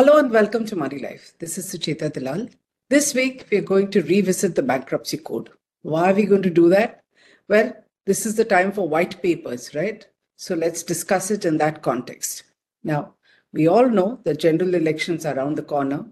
Hello and welcome to Moneylife. This is Sucheta Dalal. This week, we are going to revisit the bankruptcy code. Why are we going to do that? Well, this is the time for white papers, right? So let's discuss it in that context. Now, we all know that general elections are around the corner.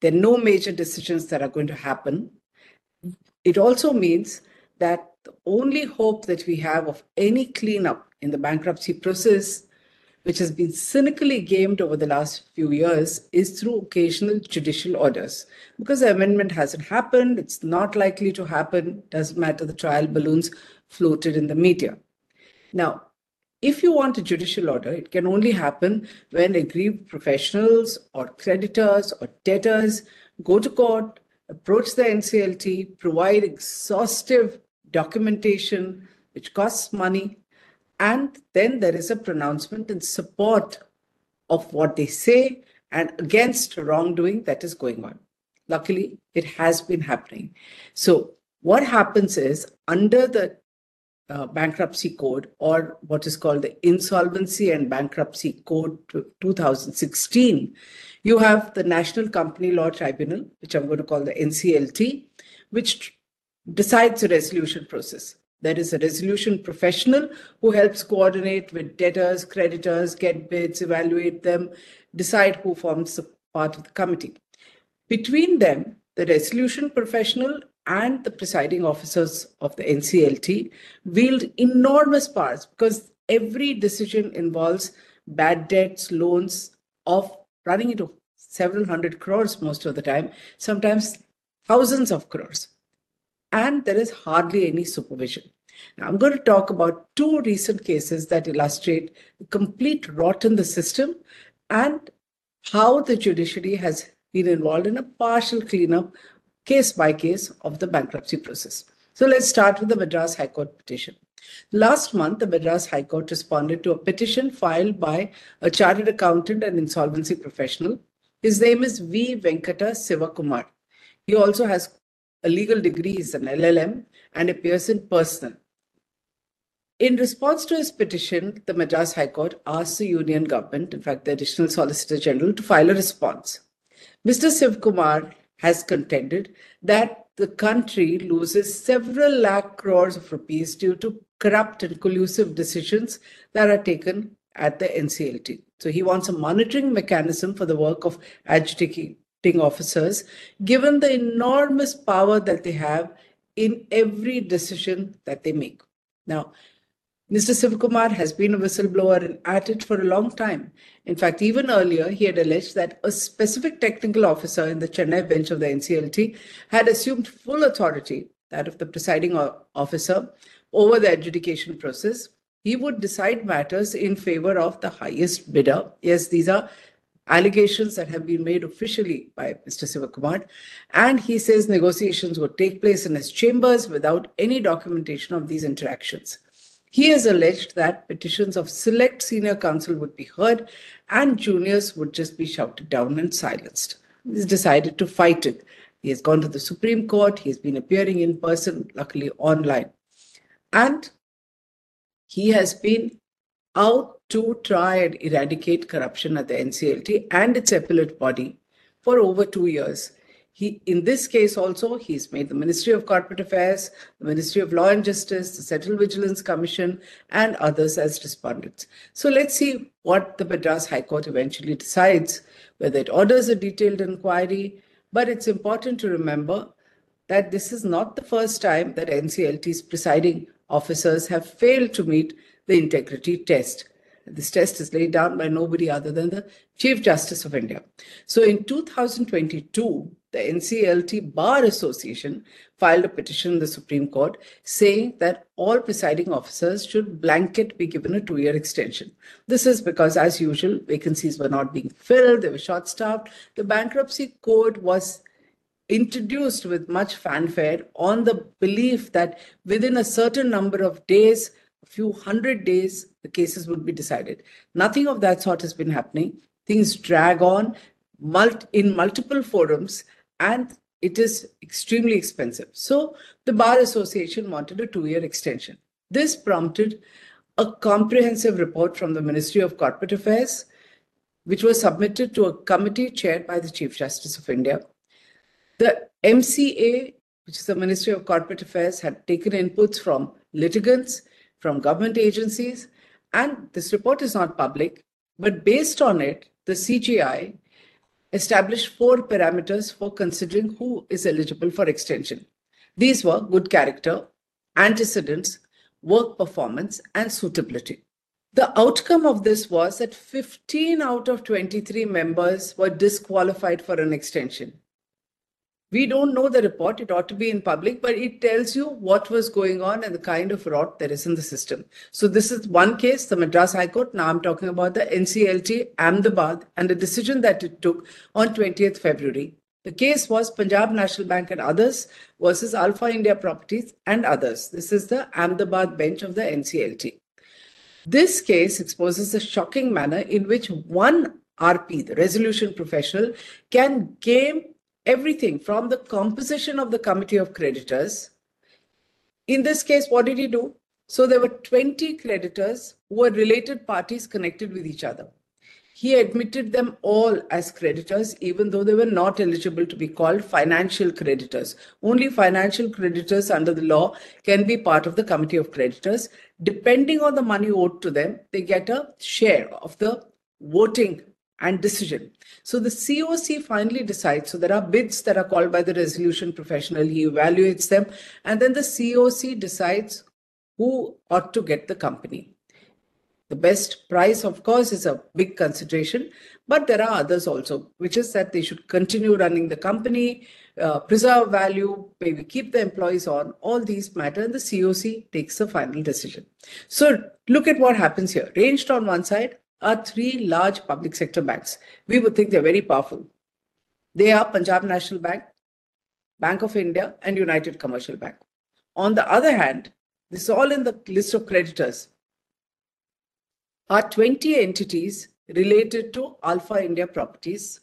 There are no major decisions that are going to happen. It also means that the only hope that we have of any cleanup in the bankruptcy process which has been cynically gamed over the last few years, is through occasional judicial orders. Because the amendment hasn't happened, it's not likely to happen, doesn't matter the trial balloons floated in the media. Now, if you want a judicial order, it can only happen when aggrieved professionals or creditors or debtors go to court, approach the NCLT, provide exhaustive documentation, which costs money, and then there is a pronouncement in support of what they say and against wrongdoing that is going on. Luckily, it has been happening. So, what happens is under the uh, bankruptcy code or what is called the insolvency and bankruptcy code 2016 you have the national company law tribunal which i'm going to call the nclt which decides the resolution process there is a resolution professional who helps coordinate with debtors, creditors, get bids, evaluate them, decide who forms the part of the committee. Between them, the resolution professional and the presiding officers of the NCLT wield enormous powers because every decision involves bad debts, loans of running into several hundred crores most of the time, sometimes thousands of crores and there is hardly any supervision. Now, I'm going to talk about two recent cases that illustrate the complete rot in the system and how the judiciary has been involved in a partial cleanup, case by case, of the bankruptcy process. So let's start with the Madras High Court petition. Last month, the Madras High Court responded to a petition filed by a chartered accountant and insolvency professional. His name is V. Venkata Sivakumar. He also has a legal degree is an LLM, and appears in personal. In response to his petition, the Madras High Court asked the Union government, in fact, the Additional Solicitor General, to file a response. Mr. Sivakumar has contended that the country loses several lakh crores of rupees due to corrupt and collusive decisions that are taken at the NCLT. So he wants a monitoring mechanism for the work of adjudicating officers, given the enormous power that they have in every decision that they make. Now, Mr. Sivakumar has been a whistleblower and at it for a long time. In fact, even earlier, he had alleged that a specific technical officer in the Chennai bench of the NCLT had assumed full authority, that of the presiding officer, over the adjudication process. He would decide matters in favor of the highest bidder. Yes, these are allegations that have been made officially by Mr. Sivakumar. And he says negotiations would take place in his chambers without any documentation of these interactions. He has alleged that petitions of select senior counsel would be heard and juniors would just be shouted down and silenced. He's decided to fight it. He has gone to the Supreme Court. He has been appearing in person, luckily online. And he has been out to try and eradicate corruption at the NCLT and its appellate body for over two years. He, in this case also, he's made the Ministry of Corporate Affairs, the Ministry of Law and Justice, the Central Vigilance Commission, and others as respondents. So let's see what the Madras High Court eventually decides, whether it orders a detailed inquiry. But it's important to remember that this is not the first time that NCLT's presiding officers have failed to meet the integrity test. This test is laid down by nobody other than the Chief Justice of India. So in 2022, the NCLT Bar Association filed a petition in the Supreme Court saying that all presiding officers should blanket be given a two year extension. This is because, as usual, vacancies were not being filled, they were short staffed. The bankruptcy code was introduced with much fanfare on the belief that within a certain number of days, a few hundred days, the cases would be decided. Nothing of that sort has been happening. Things drag on in multiple forums and it is extremely expensive. So the Bar Association wanted a two year extension. This prompted a comprehensive report from the Ministry of Corporate Affairs which was submitted to a committee chaired by the Chief Justice of India. The MCA, which is the Ministry of Corporate Affairs, had taken inputs from litigants, from government agencies, and this report is not public, but based on it, the CJI established four parameters for considering who is eligible for extension. These were good character, antecedents, work performance, and suitability. The outcome of this was that 15 out of 23 members were disqualified for an extension. We don't know the report, it ought to be in public, but it tells you what was going on and the kind of rot there is in the system. So, this is one case, the Madras High Court. Now I'm talking about the NCLT Ahmedabad and the decision that it took on 20th February. The case was Punjab National Bank and others versus Alpha India Properties and others. This is the Ahmedabad bench of the NCLT. This case exposes a shocking manner in which one RP, the resolution professional, can game everything from the composition of the committee of creditors. In this case, what did he do? So there were 20 creditors who were related parties connected with each other. He admitted them all as creditors, even though they were not eligible to be called financial creditors. Only financial creditors under the law can be part of the committee of creditors. Depending on the money owed to them, they get a share of the voting and decision. So the COC finally decides. So there are bids that are called by the resolution professional. He evaluates them, and then the COC decides who ought to get the company. The best price, of course, is a big consideration, but there are others also, which is that they should continue running the company, uh, preserve value, maybe keep the employees on. All these matter, and the COC takes the final decision. So look at what happens here. Ranged on one side are three large public sector banks. We would think they're very powerful. They are Punjab National Bank, Bank of India, and United Commercial Bank. On the other hand, this is all in the list of creditors are 20 entities related to Alpha India Properties.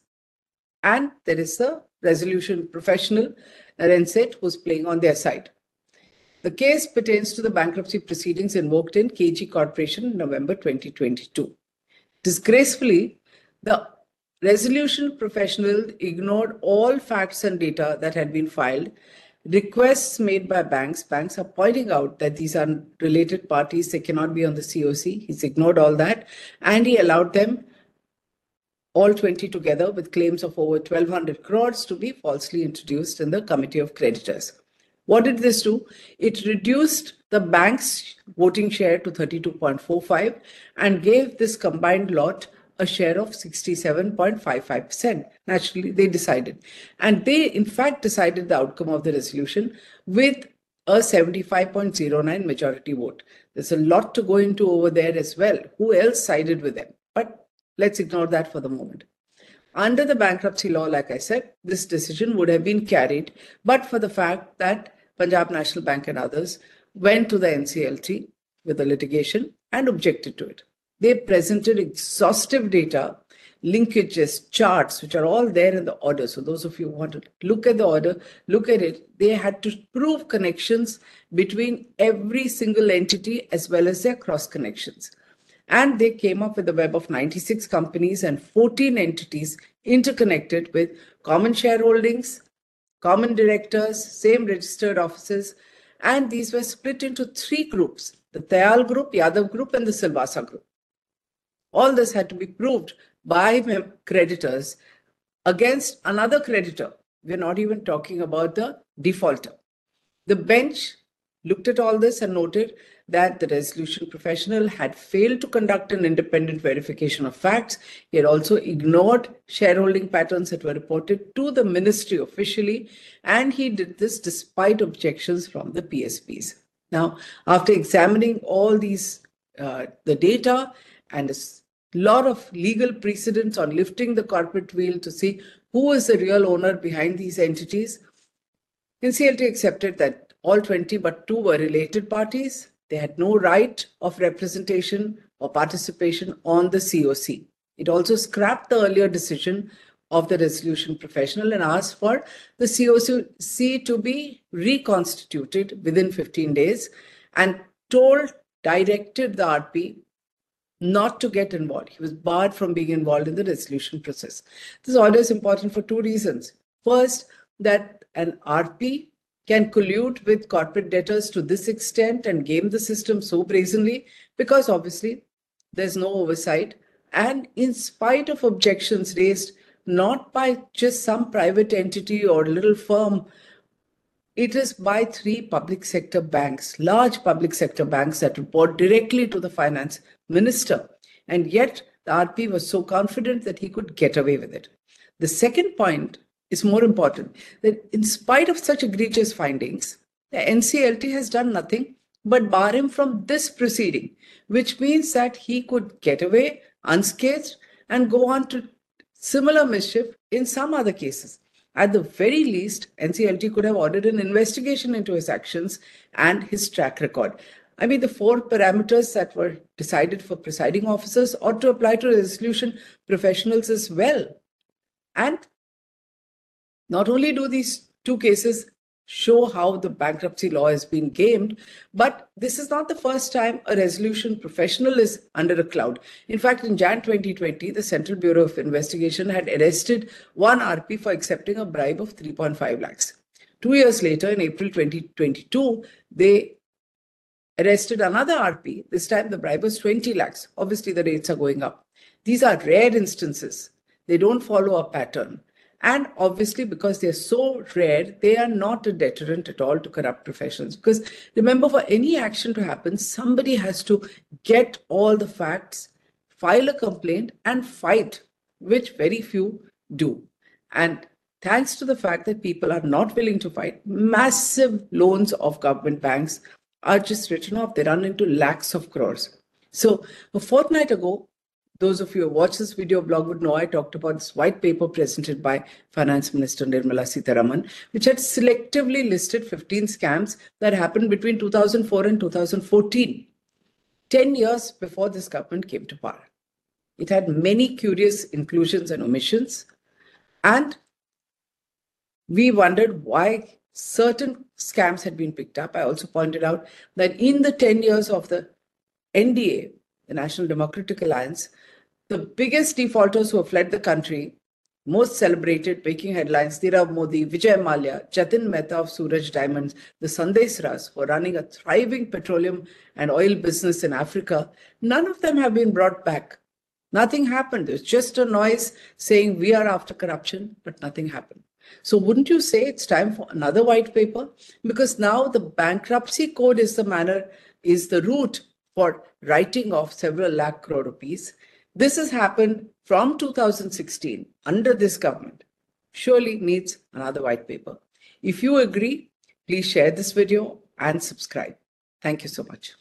And there is a resolution professional, RENCET, who's playing on their side. The case pertains to the bankruptcy proceedings invoked in KG Corporation in November 2022. Disgracefully, the resolution professional ignored all facts and data that had been filed requests made by banks. Banks are pointing out that these are related parties, they cannot be on the COC. He's ignored all that. And he allowed them, all 20 together, with claims of over 1,200 crores to be falsely introduced in the Committee of Creditors. What did this do? It reduced the bank's voting share to 32.45 and gave this combined lot a share of 67.55%. Naturally, they decided. And they, in fact, decided the outcome of the resolution with a 75.09 majority vote. There's a lot to go into over there as well. Who else sided with them? But let's ignore that for the moment. Under the bankruptcy law, like I said, this decision would have been carried, but for the fact that Punjab National Bank and others went to the NCLT with the litigation and objected to it. They presented exhaustive data, linkages, charts, which are all there in the order. So those of you who want to look at the order, look at it. They had to prove connections between every single entity as well as their cross connections. And they came up with a web of 96 companies and 14 entities interconnected with common shareholdings, common directors, same registered offices, and these were split into three groups the Tayal group, Yadav group, and the Silvasa group. All this had to be proved by creditors against another creditor. We're not even talking about the defaulter. The bench looked at all this and noted that the resolution professional had failed to conduct an independent verification of facts. He had also ignored shareholding patterns that were reported to the ministry officially, and he did this despite objections from the PSBs. Now, after examining all these, uh, the data and a lot of legal precedents on lifting the corporate veil to see who is the real owner behind these entities. NCLT accepted that all 20 but two were related parties. They had no right of representation or participation on the COC. It also scrapped the earlier decision of the resolution professional and asked for the COC to be reconstituted within 15 days and told, directed the RP not to get involved. He was barred from being involved in the resolution process. This order is important for two reasons. First, that an RP can collude with corporate debtors to this extent and game the system so brazenly because obviously there's no oversight. And in spite of objections raised not by just some private entity or little firm, it is by three public sector banks, large public sector banks that report directly to the finance minister. And yet the RP was so confident that he could get away with it. The second point is more important that in spite of such egregious findings, the NCLT has done nothing but bar him from this proceeding, which means that he could get away unscathed and go on to similar mischief in some other cases. At the very least, NCLT could have ordered an investigation into his actions and his track record. I mean, the four parameters that were decided for presiding officers ought to apply to resolution professionals as well. And not only do these two cases show how the bankruptcy law has been gamed, but this is not the first time a resolution professional is under a cloud. In fact, in Jan 2020, the Central Bureau of Investigation had arrested one RP for accepting a bribe of 3.5 lakhs. Two years later, in April 2022, they arrested another RP. This time the bribe was 20 lakhs. Obviously, the rates are going up. These are rare instances. They don't follow a pattern. And obviously, because they're so rare, they are not a deterrent at all to corrupt professions. Because remember, for any action to happen, somebody has to get all the facts, file a complaint, and fight, which very few do. And thanks to the fact that people are not willing to fight, massive loans of government banks are just written off. They run into lakhs of crores. So a fortnight ago, those of you who watch this video blog would know I talked about this white paper presented by Finance Minister Nirmala Sitharaman, which had selectively listed 15 scams that happened between 2004 and 2014, 10 years before this government came to power. It had many curious inclusions and omissions, and we wondered why certain scams had been picked up. I also pointed out that in the 10 years of the NDA, the National Democratic Alliance, the biggest defaulters who have fled the country, most celebrated, making headlines, Nirav Modi, Vijay Mallya, Jatin Mehta of Suraj Diamonds, the Sandesras, who are running a thriving petroleum and oil business in Africa, none of them have been brought back. Nothing happened. There's just a noise saying we are after corruption, but nothing happened. So wouldn't you say it's time for another white paper? Because now the bankruptcy code is the manner, is the route for writing off several lakh crore rupees. This has happened from 2016 under this government. Surely needs another white paper. If you agree, please share this video and subscribe. Thank you so much.